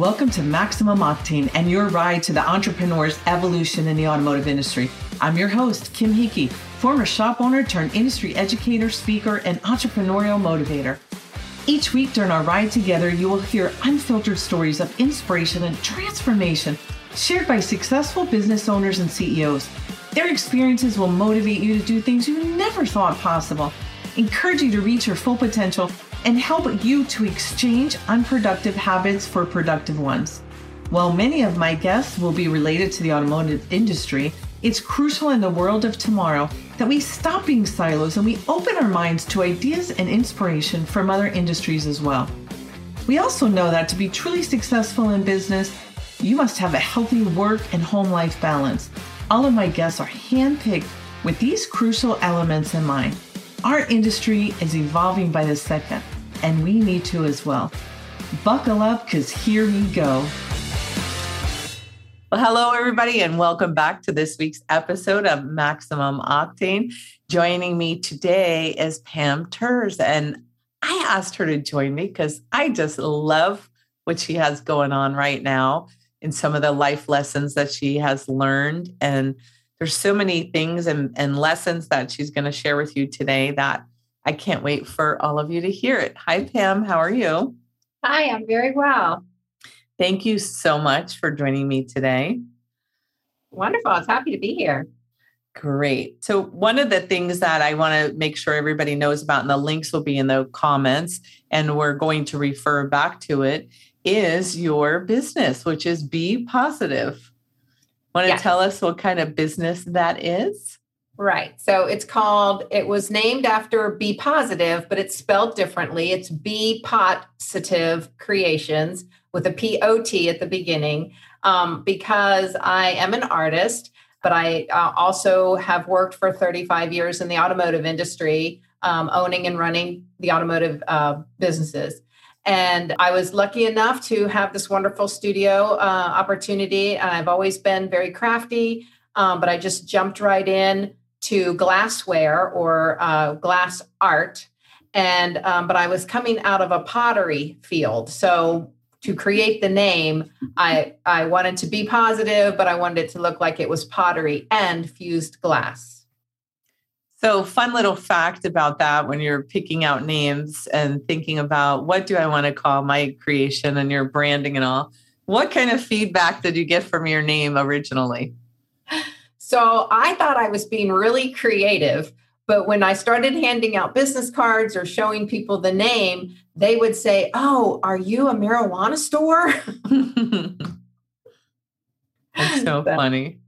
Welcome to Maximum Octane and your ride to the entrepreneur's evolution in the automotive industry. I'm your host, Kim Hickey, former shop owner turned industry educator, speaker, and entrepreneurial motivator. Each week during our ride together, you will hear unfiltered stories of inspiration and transformation shared by successful business owners and CEOs. Their experiences will motivate you to do things you never thought possible, encourage you to reach your full potential, and help you to exchange unproductive habits for productive ones. While many of my guests will be related to the automotive industry, it's crucial in the world of tomorrow that we stop being silos and we open our minds to ideas and inspiration from other industries as well. We also know that to be truly successful in business, you must have a healthy work and home life balance. All of my guests are handpicked with these crucial elements in mind. Our industry is evolving by the second, and we need to as well. Buckle up, because here we go. Well, hello, everybody, and welcome back to this week's episode of Maximum Octane. Joining me today is Pam Ters, and I asked her to join me because I just love what she has going on right now in some of the life lessons that she has learned. And there's so many things and, and lessons that she's going to share with you today that I can't wait for all of you to hear it. Hi, Pam. How are you? Hi, I'm very well. Thank you so much for joining me today. Wonderful. It's happy to be here. Great. So, one of the things that I want to make sure everybody knows about, and the links will be in the comments, and we're going to refer back to it, is your business, which is Be Positive. Want to yes. tell us what kind of business that is? Right. So it's called, it was named after Be Positive, but it's spelled differently. It's Be Positive Creations with a P O T at the beginning um, because I am an artist, but I uh, also have worked for 35 years in the automotive industry, um, owning and running the automotive uh, businesses. And I was lucky enough to have this wonderful studio uh, opportunity. I've always been very crafty, um, but I just jumped right in to glassware or uh, glass art. And um, but I was coming out of a pottery field, so to create the name, I I wanted to be positive, but I wanted it to look like it was pottery and fused glass. So, fun little fact about that when you're picking out names and thinking about what do I want to call my creation and your branding and all. What kind of feedback did you get from your name originally? So, I thought I was being really creative, but when I started handing out business cards or showing people the name, they would say, Oh, are you a marijuana store? That's so funny.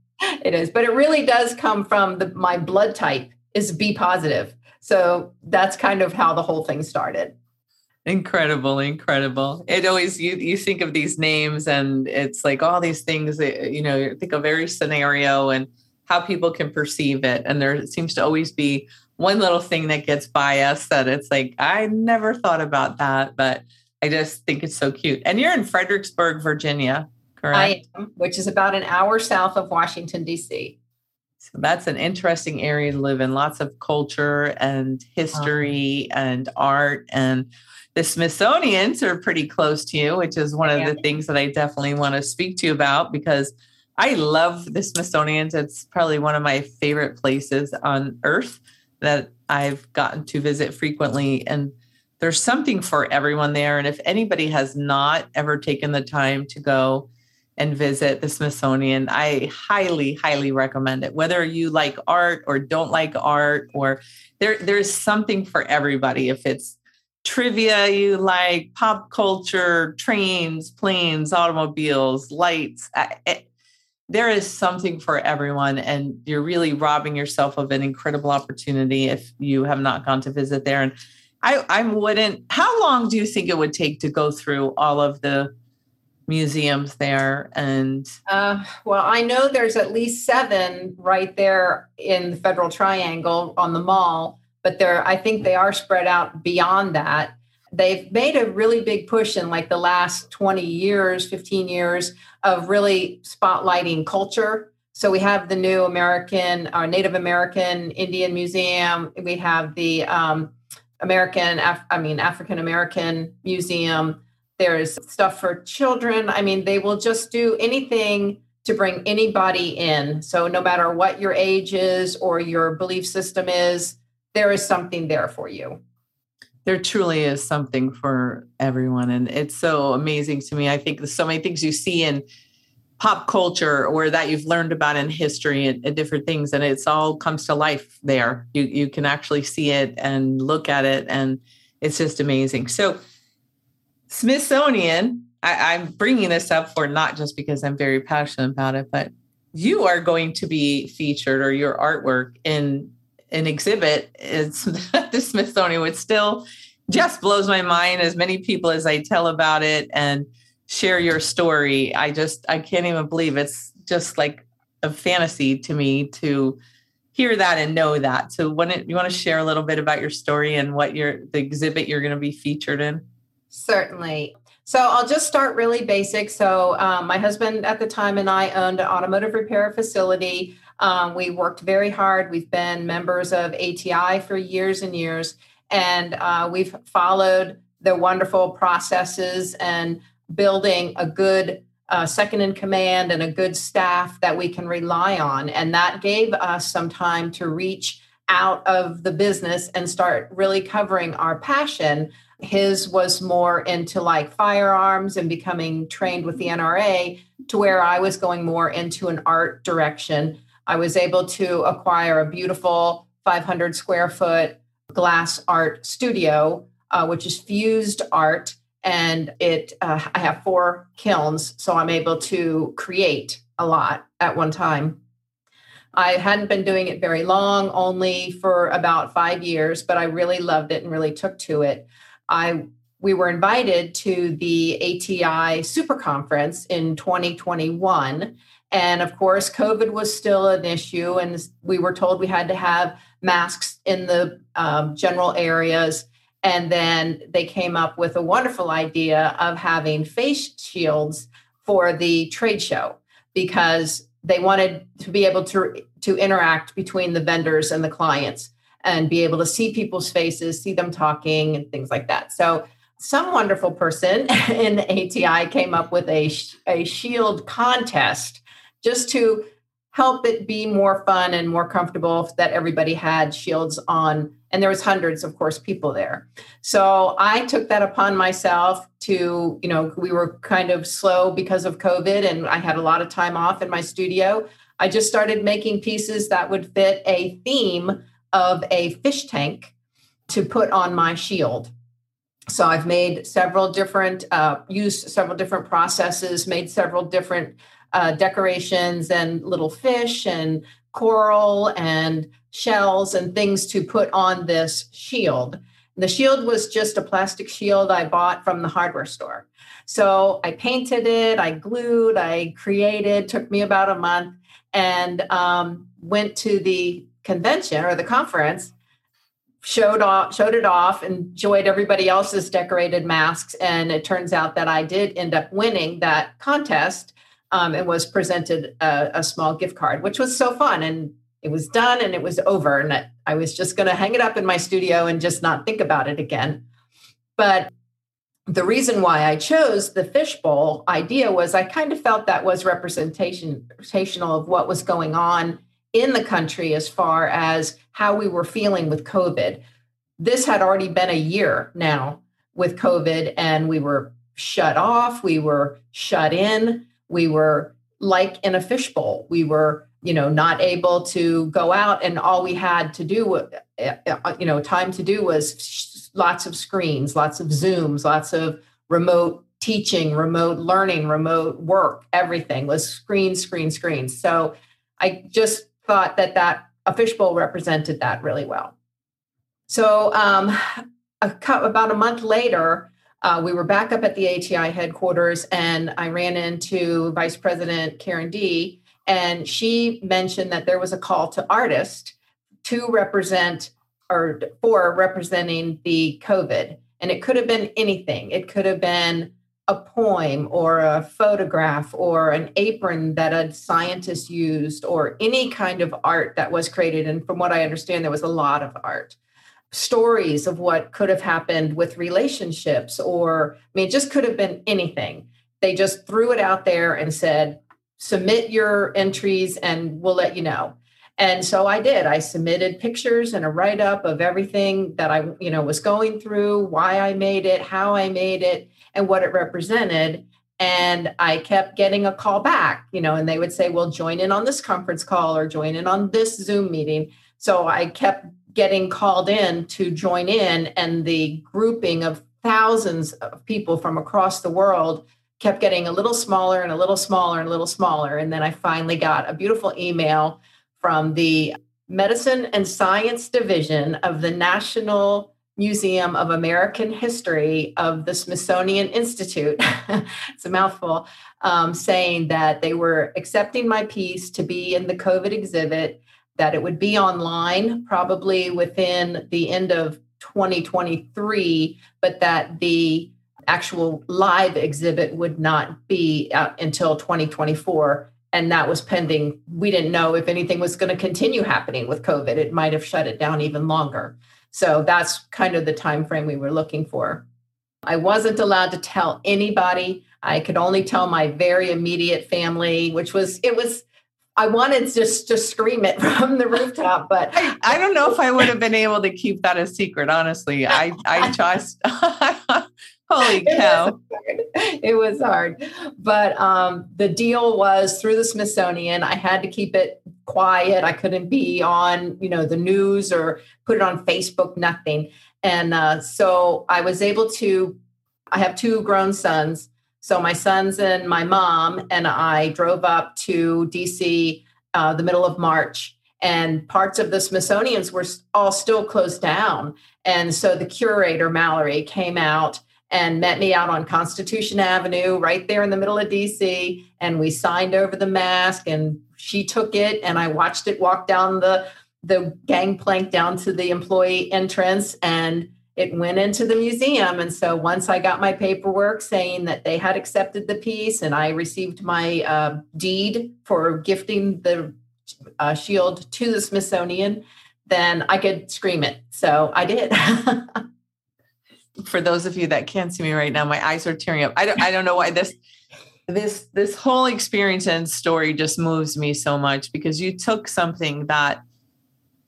It is, but it really does come from the, my blood type is B positive. So that's kind of how the whole thing started. Incredible, incredible. It always you you think of these names and it's like all these things that you know, think of every scenario and how people can perceive it. And there seems to always be one little thing that gets by us that it's like, I never thought about that, but I just think it's so cute. And you're in Fredericksburg, Virginia, correct? I am, which is about an hour south of Washington, D.C. So that's an interesting area to live in. Lots of culture and history uh-huh. and art. And the Smithsonian's are pretty close to you, which is one of the things that I definitely want to speak to you about because I love the Smithsonian. It's probably one of my favorite places on earth that I've gotten to visit frequently. And there's something for everyone there. And if anybody has not ever taken the time to go, and visit the Smithsonian. I highly, highly recommend it. Whether you like art or don't like art, or there, there's something for everybody. If it's trivia you like, pop culture, trains, planes, automobiles, lights, there is something for everyone. And you're really robbing yourself of an incredible opportunity if you have not gone to visit there. And I, I wouldn't, how long do you think it would take to go through all of the museums there and uh, well i know there's at least seven right there in the federal triangle on the mall but there i think they are spread out beyond that they've made a really big push in like the last 20 years 15 years of really spotlighting culture so we have the new american our uh, native american indian museum we have the um, american Af- i mean african american museum There's stuff for children. I mean, they will just do anything to bring anybody in. So, no matter what your age is or your belief system is, there is something there for you. There truly is something for everyone. And it's so amazing to me. I think there's so many things you see in pop culture or that you've learned about in history and, and, different things and it's all comes to life there you you can actually see it and look at it and it's just amazing so smithsonian I, i'm bringing this up for not just because i'm very passionate about it but you are going to be featured or your artwork in an exhibit it's the smithsonian which still just blows my mind as many people as i tell about it and share your story. I just I can't even believe it's just like a fantasy to me to hear that and know that. So when you want to share a little bit about your story and what your the exhibit you're going to be featured in? Certainly. So I'll just start really basic. So um, my husband at the time and I owned an automotive repair facility. Um, we worked very hard. We've been members of ATI for years and years, and uh, we've followed the wonderful processes and building a good uh, second in command and a good staff that we can rely on. And that gave us some time to reach out of the business and start really covering our passion. His was more into like firearms and becoming trained with the NRA, to where I was going more into an art direction. I was able to acquire a beautiful 500 square foot glass art studio, uh, which is fused art and it uh, i have four kilns so i'm able to create a lot at one time. I hadn't been doing it very long only for about five years but i really loved it and really took to it. I we were invited to the ati super conference in 2021 and of course covid was still an issue and we were told we had to have masks in the um, general areas and then they came up with a wonderful idea of having face shields for the trade show because they wanted to be able to, to interact between the vendors and the clients and be able to see people's faces, see them talking, and things like that. So, some wonderful person in ATI came up with a, a shield contest just to help it be more fun and more comfortable that everybody had shields on. And there was hundreds of course people there. So i took that upon myself to you know we were kind of slow because of covid and i had a lot of time off in my studio. I just started making pieces that would fit a theme of a fish tank to put on my shield. So i've made several different uh, used several different processes made several different uh, decorations and little fish and coral and shells and things to put on this shield. The shield was just a plastic shield I bought from the hardware store. So I painted it, I glued, I created, took me about a month, and um, went to the convention or the conference, showed off, showed it off, enjoyed everybody else's decorated masks, and it turns out that I did end up winning that contest um, and was presented a, a, small gift card, which was so fun. And it was done and it was over. And I, I was just going to hang it up in my studio and just not think about it again. But the reason why I chose the fishbowl idea was I kind of felt that was representation representational of what was going on in the country as far as how we were feeling with COVID. This had already been a year now with COVID, and we were shut off, we were shut in we were like in a fishbowl. We were you know not able to go out and all we had to do uh, uh, you know time to do was lots of screens lots of zooms lots of remote teaching remote learning remote work everything was screen screen screen. So i just thought that that a fishbowl represented that really well. So um, a, about a month later uh, we were back up at the ATI headquarters, and I ran into Vice President Karen D, and she mentioned that there was a call to artists to represent or for representing the COVID. And it could have been anything. It could have been a poem or a photograph or an apron that a scientist used or any kind of art that was created. And from what I understand, there was a lot of art. Stories of what could have happened with relationships, or I mean, it just could have been anything. They just threw it out there and said, submit your entries and we'll let you know. And so I did. I submitted pictures and a write up of everything that I, you know, was going through, why I made it, how I made it, and what it represented. And I kept getting a call back, you know, and they would say, well, join in on this conference call or join in on this Zoom meeting. So I kept getting called in to join in, and the grouping of thousands of people from across the world kept getting a little smaller and a little smaller and a little smaller. And then I finally got a beautiful email from the Medicine and Science Division of the National Museum of American History of the Smithsonian Institute. it's a mouthful, um, saying that they were accepting my piece to be in the COVID exhibit, that it would be online probably within the end of 2023, but that the actual live exhibit would not be out until 2024 and that was pending. We didn't know if anything was going to continue happening with covid. It might have shut it down even longer. So that's kind of the time frame we were looking for. I wasn't allowed to tell anybody. I could only tell my very immediate family which was it was I wanted just to scream it from the rooftop, but I, I, don't know if I would have been able to keep that a secret. Honestly, I I just Holy cow. It was hard. But um, the deal was through the Smithsonian, I had to keep it quiet. I couldn't be on, you know, the news or put it on Facebook, nothing. And uh, so I was able to, I have two grown sons. So my sons and my mom and I drove up to DC uh, the middle of March and parts of the Smithsonian's were all still closed down. And so the curator, Mallory, came out and met me out on Constitution Avenue, right there in the middle of DC. And we signed over the mask, and she took it, and I watched it walk down the the gangplank down to the employee entrance, and it went into the museum. And so once I got my paperwork saying that they had accepted the piece, and I received my uh, deed for gifting the uh, shield to the Smithsonian, then I could scream it. So I did. for those of you that can't see me right now, my eyes are tearing up. I don't I don't know why this this this whole experience and story just moves me so much because you took something that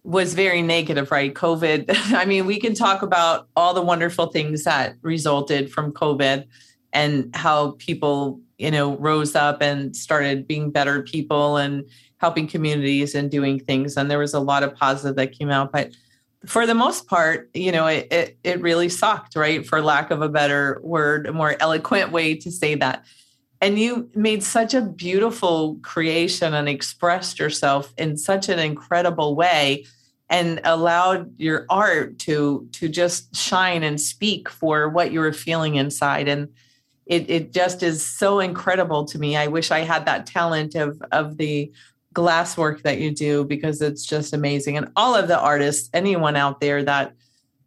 was very negative, right? COVID. I mean, we can talk about all the wonderful things that resulted from COVID and how people, you know, rose up and started being better people and helping communities and doing things. And there was a lot of positive that came out. But for the most part, you know, it, it, it really sucked, right? For lack of a better word, a more eloquent way to say that. And you made such a beautiful creation and expressed yourself in such an incredible way and allowed your art to to just shine and speak for what you were feeling inside and it, it just is so incredible to me i wish i had that talent of of the glass work that you do because it's just amazing. And all of the artists, anyone out there that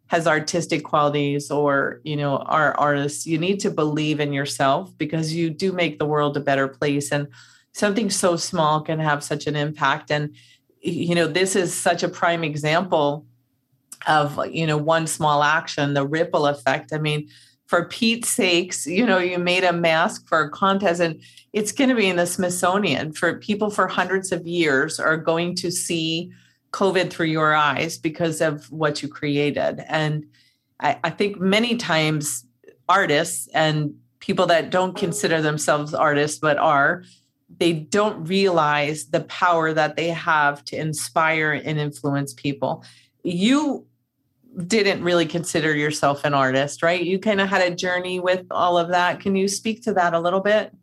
has artistic qualities or, you know, are artists, you need to believe in yourself because you do make the world a better place. And something so small can have such an impact. And, you know, this is such a prime example of, you know, one small action, the ripple effect. I mean, for Pete's sakes, you know, you made a mask for a contest and it's going to be in the Smithsonian for people for hundreds of years are going to see COVID through your eyes because of what you created. And I, I think many times artists and people that don't consider themselves artists but are, they don't realize the power that they have to inspire and influence people. You didn't really consider yourself an artist, right? You kind of had a journey with all of that. Can you speak to that a little bit?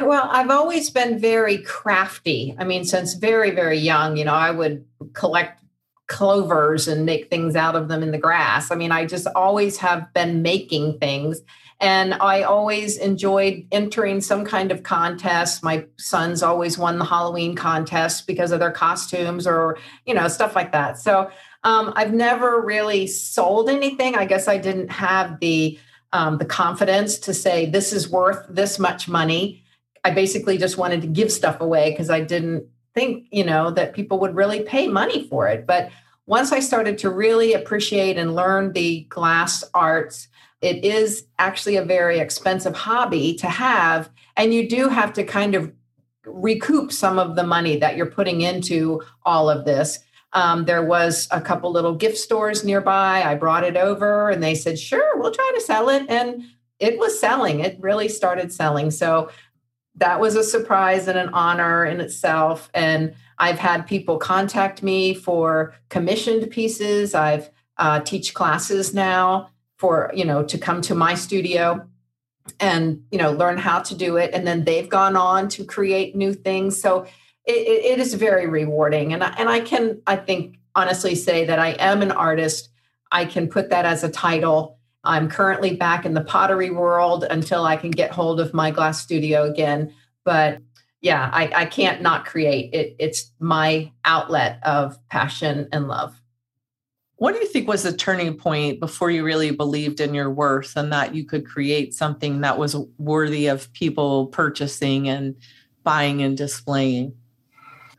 Well, I've always been very crafty. I mean, since very, very young, you know, I would collect clovers and make things out of them in the grass. I mean, I just always have been making things. And I always enjoyed entering some kind of contest. My sons always won the Halloween contest because of their costumes or, you know, stuff like that. So um, I've never really sold anything. I guess I didn't have the um, the confidence to say this is worth this much money. I basically just wanted to give stuff away because I didn't think, you know, that people would really pay money for it. But once I started to really appreciate and learn the glass arts, it is actually a very expensive hobby to have. And you do have to kind of recoup some of the money that you're putting into all of this. Um, there was a couple little gift stores nearby. I brought it over and they said, sure, we'll try to sell it. And it was selling. It really started selling. So that was a surprise and an honor in itself. And I've had people contact me for commissioned pieces. I've uh, teach classes now for you know to come to my studio and you know learn how to do it. And then they've gone on to create new things. So it, it is very rewarding. And I, and I can I think honestly say that I am an artist. I can put that as a title. I'm currently back in the pottery world until I can get hold of my glass studio again. But yeah I, I can't not create. It it's my outlet of passion and love what do you think was the turning point before you really believed in your worth and that you could create something that was worthy of people purchasing and buying and displaying?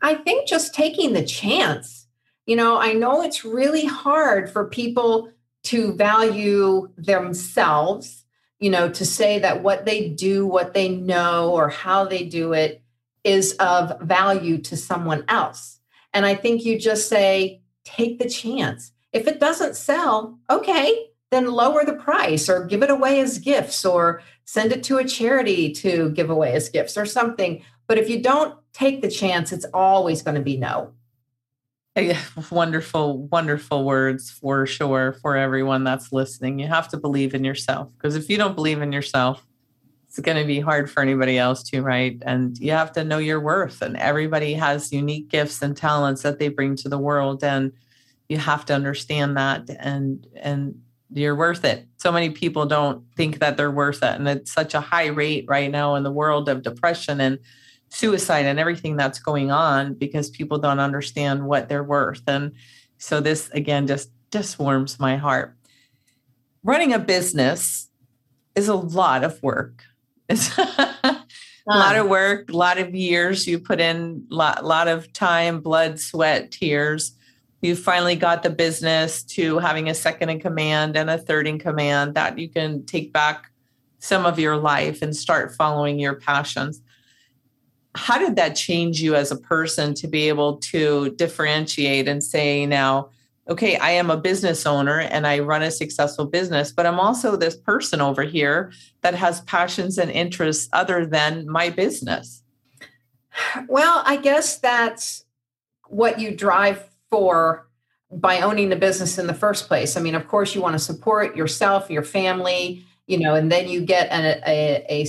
I think just taking the chance. You know, I know it's really hard for people to value themselves, you know, to say that what they do, what they know, or how they do it is of value to someone else. And I think you just say, take the chance if it doesn't sell, okay, then lower the price or give it away as gifts or send it to a charity to give away as gifts or something. But if you don't take the chance, it's always going to be no. Eh, yeah, wonderful, wonderful words for sure for everyone that's listening. You have to believe in yourself because if you don't believe in yourself, it's going to be hard for anybody else to, right? And you have to know your worth. And everybody has unique gifts and talents that they bring to the world. And you have to understand that and and you're worth it. So many people don't think that they're worth it. And it's such a high rate right now in the world of depression and suicide and everything that's going on because people don't understand what they're worth. And so this again just just warms my heart. Running a business is a lot of work. It's a lot of work, a lot of years you put in, a lot, lot of time, blood, sweat, tears you finally got the business to having a second in command and a third in command that you can take back some of your life and start following your passions. How did that change you as a person to be able to differentiate and say now okay i am a business owner and i run a successful business but i'm also this person over here that has passions and interests other than my business? Well i guess that's what you drive for by owning the business in the first place. I mean, of course, you want to support yourself, your family, you know, and then you get a, a, a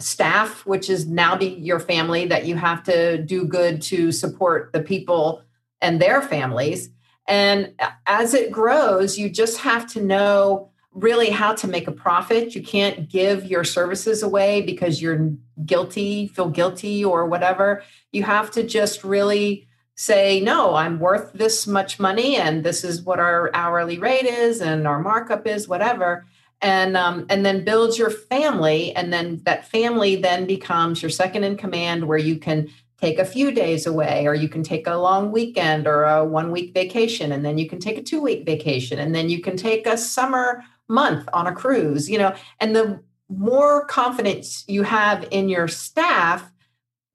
staff, which is now be your family that you have to do good to support the people and their families. And as it grows, you just have to know really how to make a profit. You can't give your services away because you're guilty, feel guilty, or whatever. You have to just really say no i'm worth this much money and this is what our hourly rate is and our markup is whatever. And um, and then build your family and then that family then becomes your second in command where you can take a few days away or you can take a long weekend or a one week vacation and then you can take a two week vacation and then you can take a summer month on a cruise you know? And the more confidence you have in your staff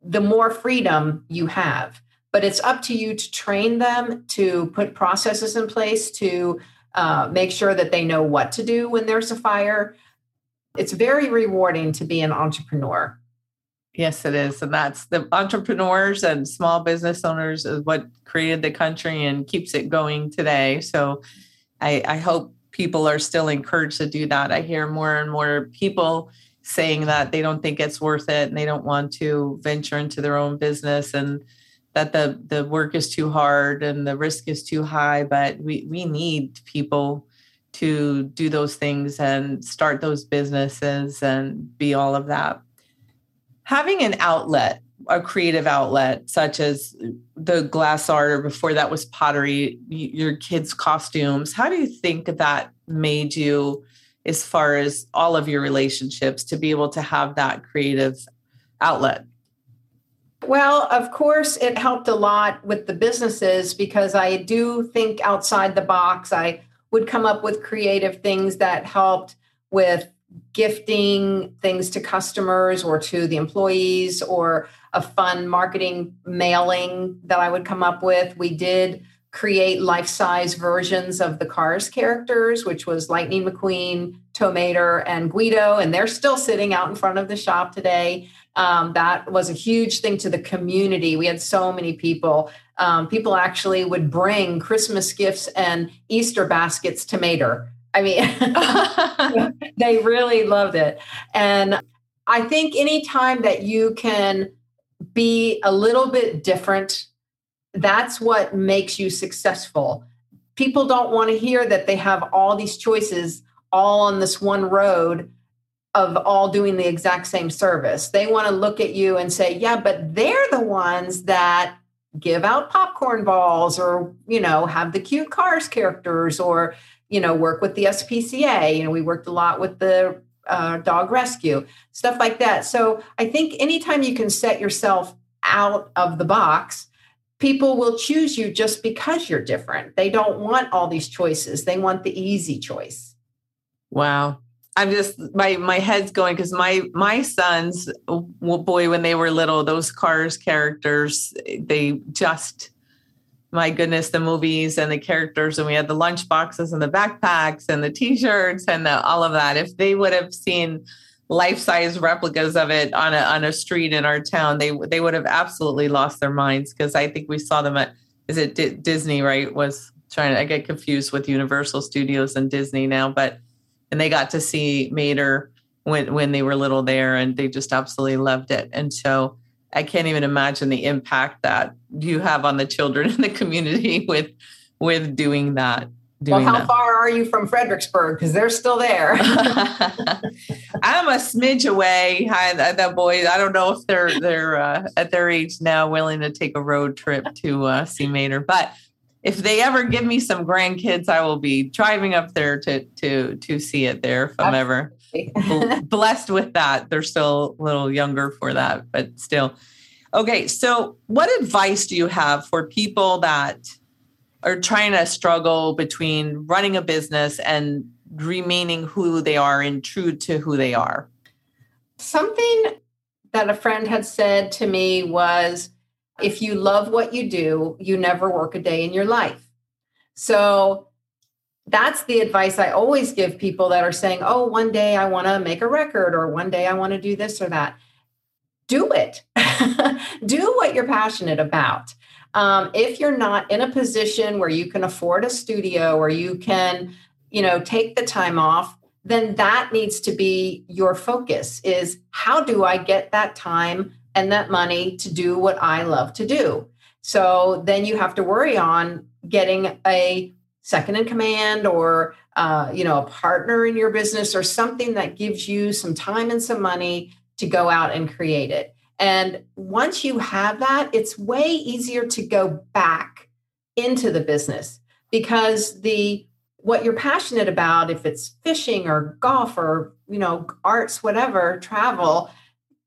the more freedom you have but it's up to you to train them to put processes in place to uh, make sure that they know what to do when there's a fire. It's very rewarding to be an entrepreneur. Yes it is and that's the entrepreneurs and small business owners is what created the country and keeps it going today. So i, I hope people are still encouraged to do that. I hear more and more people saying that they don't think it's worth it and they don't want to venture into their own business and that the the work is too hard and the risk is too high but we we need people to do those things and start those businesses and be all of that. Having an outlet a creative outlet such as the glass art or before that was pottery your kids costumes how do you think that made you as far as all of your relationships to be able to have that creative outlet Well, of course, it helped a lot with the businesses because I do think outside the box. I would come up with creative things that helped with gifting things to customers or to the employees or a fun marketing mailing that I would come up with. We did create life-size versions of the Cars characters, which was Lightning McQueen, Tow Mater, and Guido, and they're still sitting out in front of the shop today. Um, that was a huge thing to the community. We had so many people. Um, people actually would bring Christmas gifts and Easter baskets to Mater. I mean, they really loved it. And I think anytime that you can be a little bit different, that's what makes you successful. People don't want to hear that they have all these choices all on this one road of all doing the exact same service. They want to look at you and say, yeah, but they're the ones that give out popcorn balls or, you know, have the cute cars characters or, you know, work with the SPCA. You know, we worked a lot with the uh, dog rescue, stuff like that. So I think anytime you can set yourself out of the box, people will choose you just because you're different. They don't want all these choices, they want the easy choice. Wow. I'm just my my head's going because my my sons, boy, when they were little, those Cars characters, they just my goodness, the movies and the characters, and we had the lunch boxes and the backpacks and the t-shirts and the, all of that. If they would have seen life-size replicas of it on a on a street in our town, they they would have absolutely lost their minds because I think we saw them at is it D- Disney, right? Was trying to I get confused with Universal Studios and Disney now, but and they got to see Mater when when they were little there, and they just absolutely loved it. And so I can't even imagine the impact that you have on the children in the community with with doing that. Doing well, how that. far are you from Fredericksburg? Because they're still there. I'm a smidge away. I, the boys, I don't know if they're they're uh, at their age now willing to take a road trip to uh, see Mater, but if they ever give me some grandkids, I will be driving up there to to to see it there if I'm ever blessed with that. They're still a little younger for that, but still. Okay, so what advice do you have for people that are trying to struggle between running a business and remaining who they are and true to who they are? Something that a friend had said to me was if you love what you do, you never work a day in your life. So that's the advice I always give people that are saying, oh, one day I want to make a record or one day I want to do this or that. Do it. do what you're passionate about. Um, if you're not in a position where you can afford a studio or you can, you know, take the time off, then that needs to be your focus is how do I get that time and that money to do what I love to do. So then you have to worry on getting a second in command or uh, you know a partner in your business or something that gives you some time and some money to go out and create it. And once you have that, it's way easier to go back into the business because the what you're passionate about if it's fishing or golf or you know arts whatever travel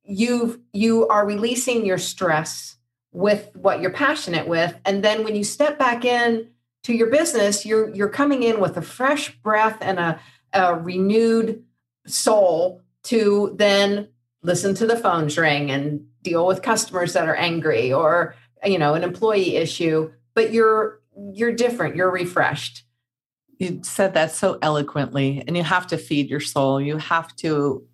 you you are releasing your stress with what you're passionate with. And then when you step back in to your business you're you're coming in with a fresh breath and a, a renewed soul to then listen to the phones ring and deal with customers that are angry or you know an employee issue but you're you're different you're refreshed you said that so eloquently and you have to feed your soul you have to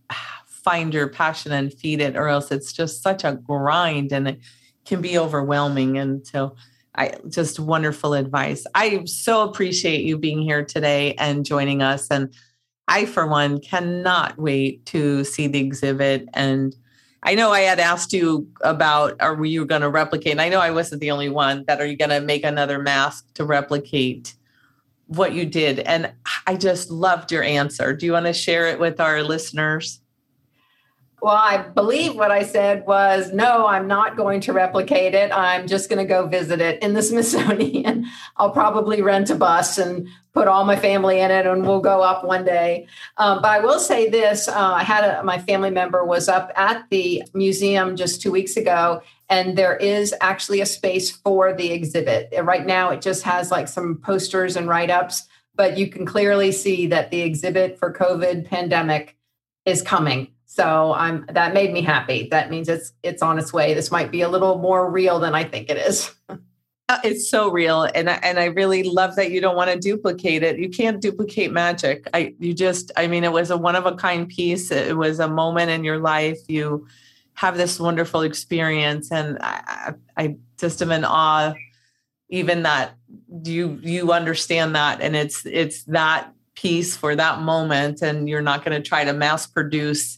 find your passion and feed it, or else it's just such a grind and it can be overwhelming. And so, I just wonderful advice. I so appreciate you being here today and joining us. And I, for one, cannot wait to see the exhibit. And I know I had asked you about are you going to replicate? And I know I wasn't the only one that are you going to make another mask to replicate what you did? And I just loved your answer. Do you want to share it with our listeners? Well, I believe what I said was no, I'm not going to replicate it. I'm just going to go visit it in the Smithsonian. I'll probably rent a bus and put all my family in it and we'll go up one day. Um, but I will say this uh, I had a, my family member was up at the museum just two weeks ago, and there is actually a space for the exhibit. Right now, it just has like some posters and write ups, but you can clearly see that the exhibit for COVID pandemic is coming so I'm that made me happy. That means it's it's on its way. This might be a little more real than I think it is. Uh, it's so real, and I, and I really love that you don't want to duplicate it. You can't duplicate magic. I you just I mean it was a one of a kind piece. It was a moment in your life. You have this wonderful experience, and I, I just am in awe. Even that you you understand that, and it's it's that piece for that moment, and you're not going to try to mass produce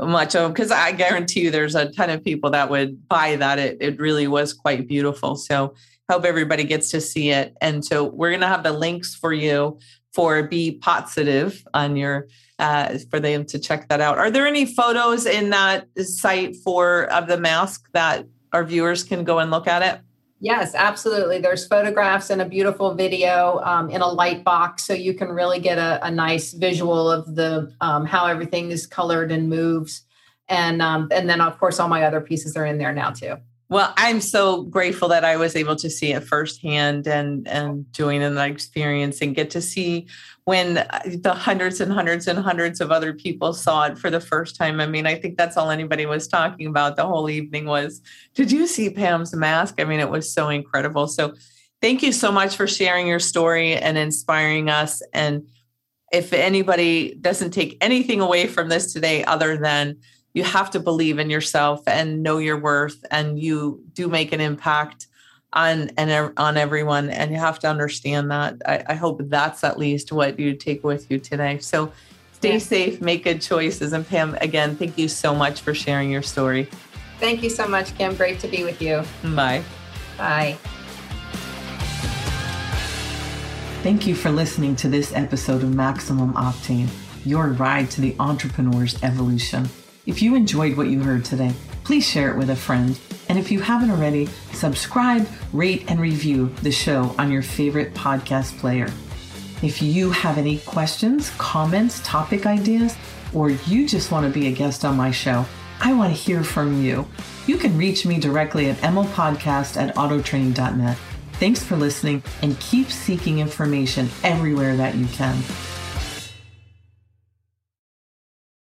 much of because I guarantee you there's a ton of people that would buy that. It it really was quite beautiful. So hope everybody gets to see it. And so we're gonna have the links for you for Be Positive on your uh, for them to check that out. Are there any photos in that site for of the mask that our viewers can go and look at it? Yes, absolutely. There's photographs and a beautiful video um, in a light box, so you can really get a, a nice visual of the um, how everything is colored and moves, and um, and then of course all my other pieces are in there now too. Well, I'm so grateful that I was able to see it firsthand and and doing in the experience and get to see when uh, the hundreds and hundreds and hundreds of other people saw it for the first time. I mean, I think that's all anybody was talking about the whole evening was, did you see Pam's mask? I mean, it was so incredible. So thank you so much for sharing your story and inspiring us. And if anybody doesn't take anything away from this today other than you have to believe in yourself and know your worth and you do make an impact on and on everyone and you have to understand that. I, I, hope that's at least what you take with you today. So stay yeah. safe make good choices and pam again thank you so much for sharing your story. Thank you so much kim. Great to be with you. Bye. Bye. Thank you for listening to this episode of maximum octane your ride to the entrepreneur's evolution if you enjoyed what you heard today, please share it with a friend. And if you haven't already, subscribe, rate, and review the show on your favorite podcast player. If you have any questions, comments, topic ideas, or you just want to be a guest on my show, I want to hear from you. You can reach me directly at emilpodcast at autotraining.net. Thanks for listening and keep seeking information everywhere that you can.